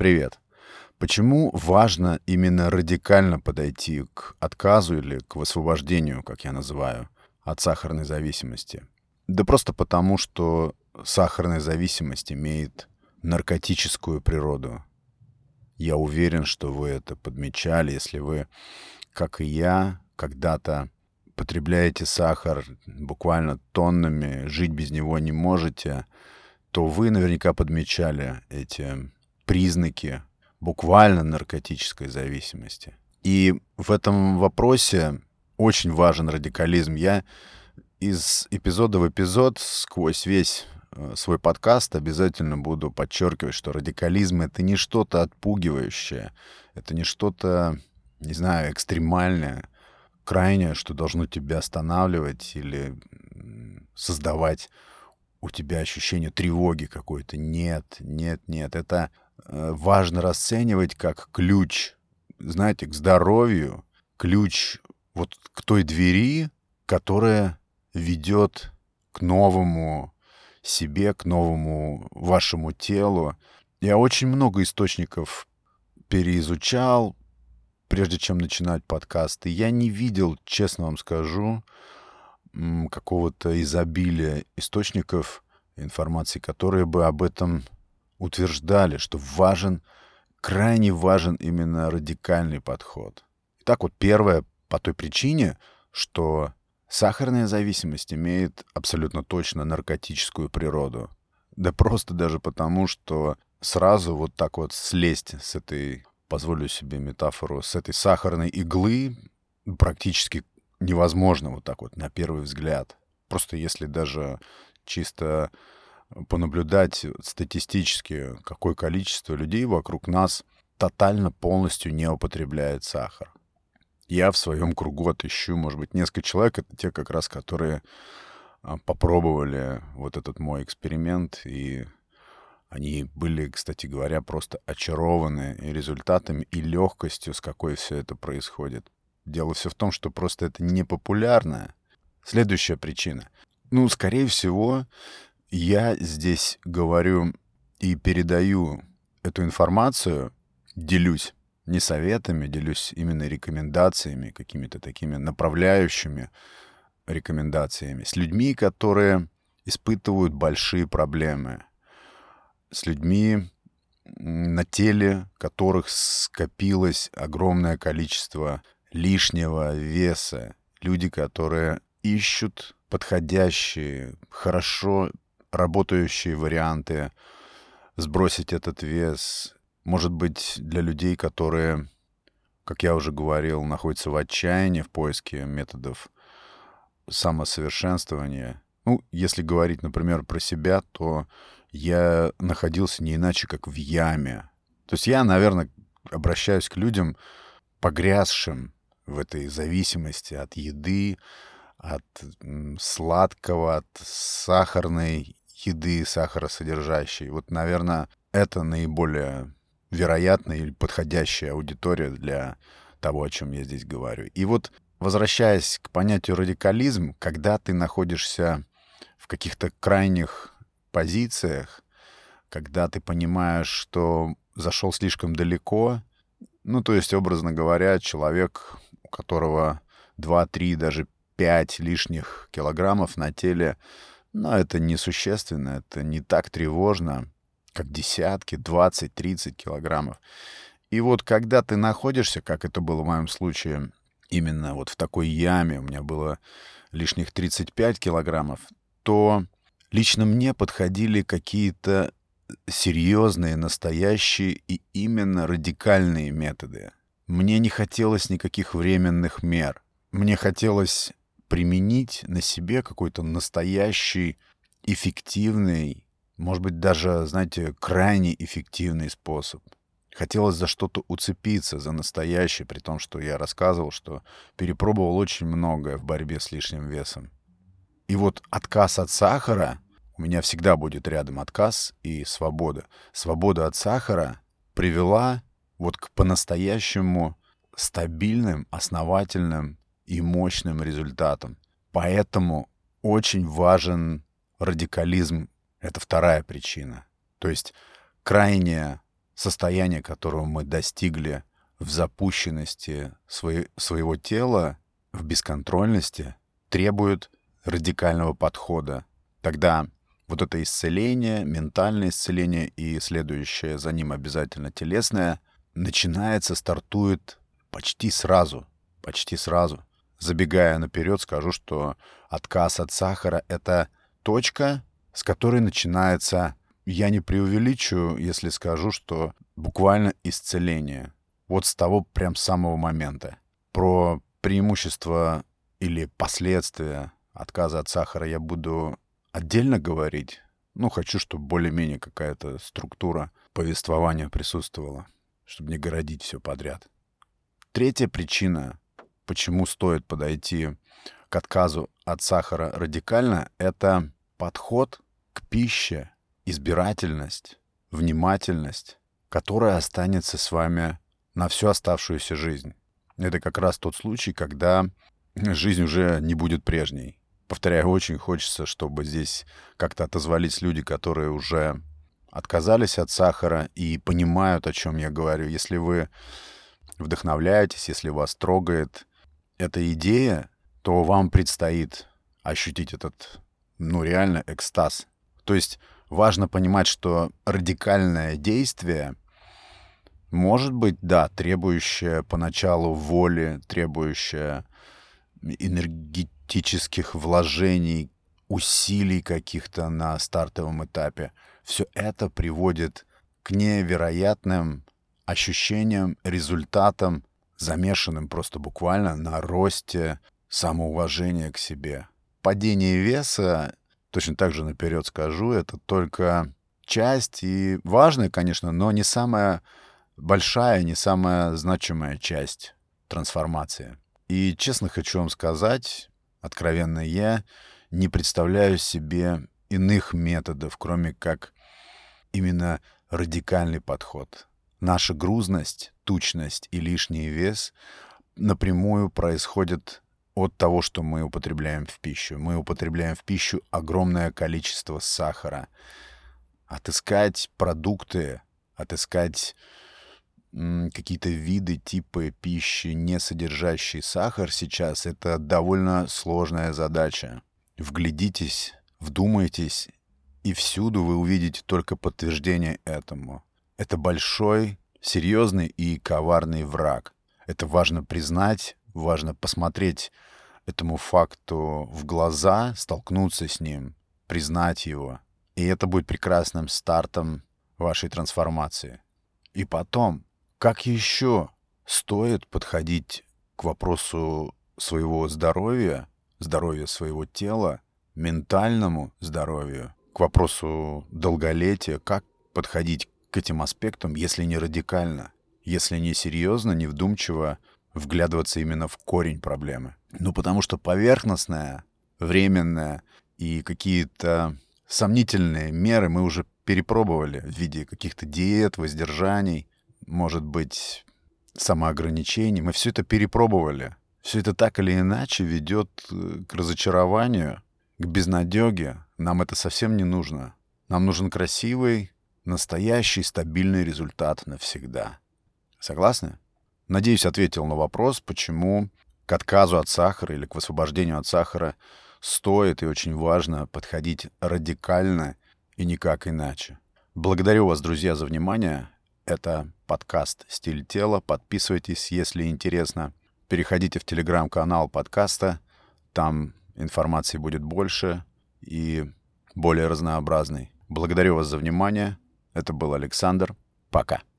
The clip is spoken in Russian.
Привет. Почему важно именно радикально подойти к отказу или к освобождению, как я называю, от сахарной зависимости? Да просто потому, что сахарная зависимость имеет наркотическую природу. Я уверен, что вы это подмечали, если вы, как и я, когда-то потребляете сахар буквально тоннами, жить без него не можете, то вы наверняка подмечали эти признаки буквально наркотической зависимости. И в этом вопросе очень важен радикализм. Я из эпизода в эпизод сквозь весь э, свой подкаст обязательно буду подчеркивать, что радикализм — это не что-то отпугивающее, это не что-то, не знаю, экстремальное, крайнее, что должно тебя останавливать или создавать у тебя ощущение тревоги какой-то. Нет, нет, нет. Это важно расценивать как ключ, знаете, к здоровью, ключ вот к той двери, которая ведет к новому себе, к новому вашему телу. Я очень много источников переизучал, прежде чем начинать подкасты. Я не видел, честно вам скажу, какого-то изобилия источников информации, которые бы об этом утверждали, что важен, крайне важен именно радикальный подход. Итак, вот первое по той причине, что сахарная зависимость имеет абсолютно точно наркотическую природу. Да просто даже потому, что сразу вот так вот слезть с этой позволю себе метафору, с этой сахарной иглы практически невозможно вот так вот на первый взгляд. Просто если даже чисто понаблюдать статистически, какое количество людей вокруг нас тотально полностью не употребляет сахар. Я в своем кругу отыщу, может быть, несколько человек, это те как раз, которые а, попробовали вот этот мой эксперимент и они были, кстати говоря, просто очарованы и результатами, и легкостью, с какой все это происходит. Дело все в том, что просто это непопулярно. Следующая причина. Ну, скорее всего, я здесь говорю и передаю эту информацию, делюсь не советами, делюсь именно рекомендациями, какими-то такими направляющими рекомендациями с людьми, которые испытывают большие проблемы — с людьми, на теле которых скопилось огромное количество лишнего веса. Люди, которые ищут подходящие, хорошо работающие варианты сбросить этот вес. Может быть, для людей, которые, как я уже говорил, находятся в отчаянии в поиске методов самосовершенствования. Ну, если говорить, например, про себя, то я находился не иначе, как в яме. То есть я, наверное, обращаюсь к людям, погрязшим в этой зависимости от еды, от сладкого, от сахарной еды, сахаросодержащей. Вот, наверное, это наиболее вероятная или подходящая аудитория для того, о чем я здесь говорю. И вот, возвращаясь к понятию радикализм, когда ты находишься в каких-то крайних позициях, когда ты понимаешь, что зашел слишком далеко, ну, то есть, образно говоря, человек, у которого 2-3, даже 5 лишних килограммов на теле, но это несущественно, это не так тревожно, как десятки, 20, 30 килограммов. И вот когда ты находишься, как это было в моем случае, именно вот в такой яме, у меня было лишних 35 килограммов, то Лично мне подходили какие-то серьезные, настоящие и именно радикальные методы. Мне не хотелось никаких временных мер. Мне хотелось применить на себе какой-то настоящий, эффективный, может быть, даже, знаете, крайне эффективный способ. Хотелось за что-то уцепиться, за настоящее, при том, что я рассказывал, что перепробовал очень многое в борьбе с лишним весом. И вот отказ от сахара, у меня всегда будет рядом отказ и свобода. Свобода от сахара привела вот к по-настоящему стабильным, основательным и мощным результатам. Поэтому очень важен радикализм. Это вторая причина. То есть крайняя состояние, которого мы достигли в запущенности свои, своего тела, в бесконтрольности, требует радикального подхода. Тогда вот это исцеление, ментальное исцеление и следующее за ним обязательно телесное, начинается, стартует почти сразу. Почти сразу. Забегая наперед, скажу, что отказ от сахара — это точка, с которой начинается, я не преувеличу, если скажу, что буквально исцеление. Вот с того прям самого момента. Про преимущества или последствия отказа от сахара я буду отдельно говорить. Ну, хочу, чтобы более-менее какая-то структура повествования присутствовала, чтобы не городить все подряд. Третья причина, почему стоит подойти к отказу от сахара радикально, это подход к пище, избирательность, внимательность, которая останется с вами на всю оставшуюся жизнь. Это как раз тот случай, когда жизнь уже не будет прежней. Повторяю, очень хочется, чтобы здесь как-то отозвались люди, которые уже отказались от сахара и понимают, о чем я говорю. Если вы вдохновляетесь, если вас трогает эта идея, то вам предстоит ощутить этот, ну, реально экстаз. То есть важно понимать, что радикальное действие может быть, да, требующее поначалу воли, требующее энергетических вложений, усилий каких-то на стартовом этапе. Все это приводит к невероятным ощущениям, результатам, замешанным просто буквально на росте самоуважения к себе. Падение веса, точно так же наперед скажу, это только часть и важная, конечно, но не самая большая, не самая значимая часть трансформации. И честно хочу вам сказать, откровенно я не представляю себе иных методов, кроме как именно радикальный подход. Наша грузность, тучность и лишний вес напрямую происходят от того, что мы употребляем в пищу. Мы употребляем в пищу огромное количество сахара. Отыскать продукты, отыскать какие-то виды, типы пищи, не содержащие сахар сейчас, это довольно сложная задача. Вглядитесь, вдумайтесь, и всюду вы увидите только подтверждение этому. Это большой, серьезный и коварный враг. Это важно признать, важно посмотреть этому факту в глаза, столкнуться с ним, признать его. И это будет прекрасным стартом вашей трансформации. И потом, как еще стоит подходить к вопросу своего здоровья, здоровья своего тела, ментальному здоровью, к вопросу долголетия, как подходить к этим аспектам, если не радикально, если не серьезно, не вдумчиво вглядываться именно в корень проблемы. Ну, потому что поверхностное, временное и какие-то сомнительные меры мы уже перепробовали в виде каких-то диет, воздержаний, может быть, самоограничений. Мы все это перепробовали. Все это так или иначе ведет э, к разочарованию, к безнадеге. Нам это совсем не нужно. Нам нужен красивый, настоящий, стабильный результат навсегда. Согласны? Надеюсь, ответил на вопрос, почему к отказу от сахара или к высвобождению от сахара стоит и очень важно подходить радикально и никак иначе. Благодарю вас, друзья, за внимание. Это подкаст «Стиль тела». Подписывайтесь, если интересно. Переходите в телеграм-канал подкаста. Там информации будет больше и более разнообразной. Благодарю вас за внимание. Это был Александр. Пока.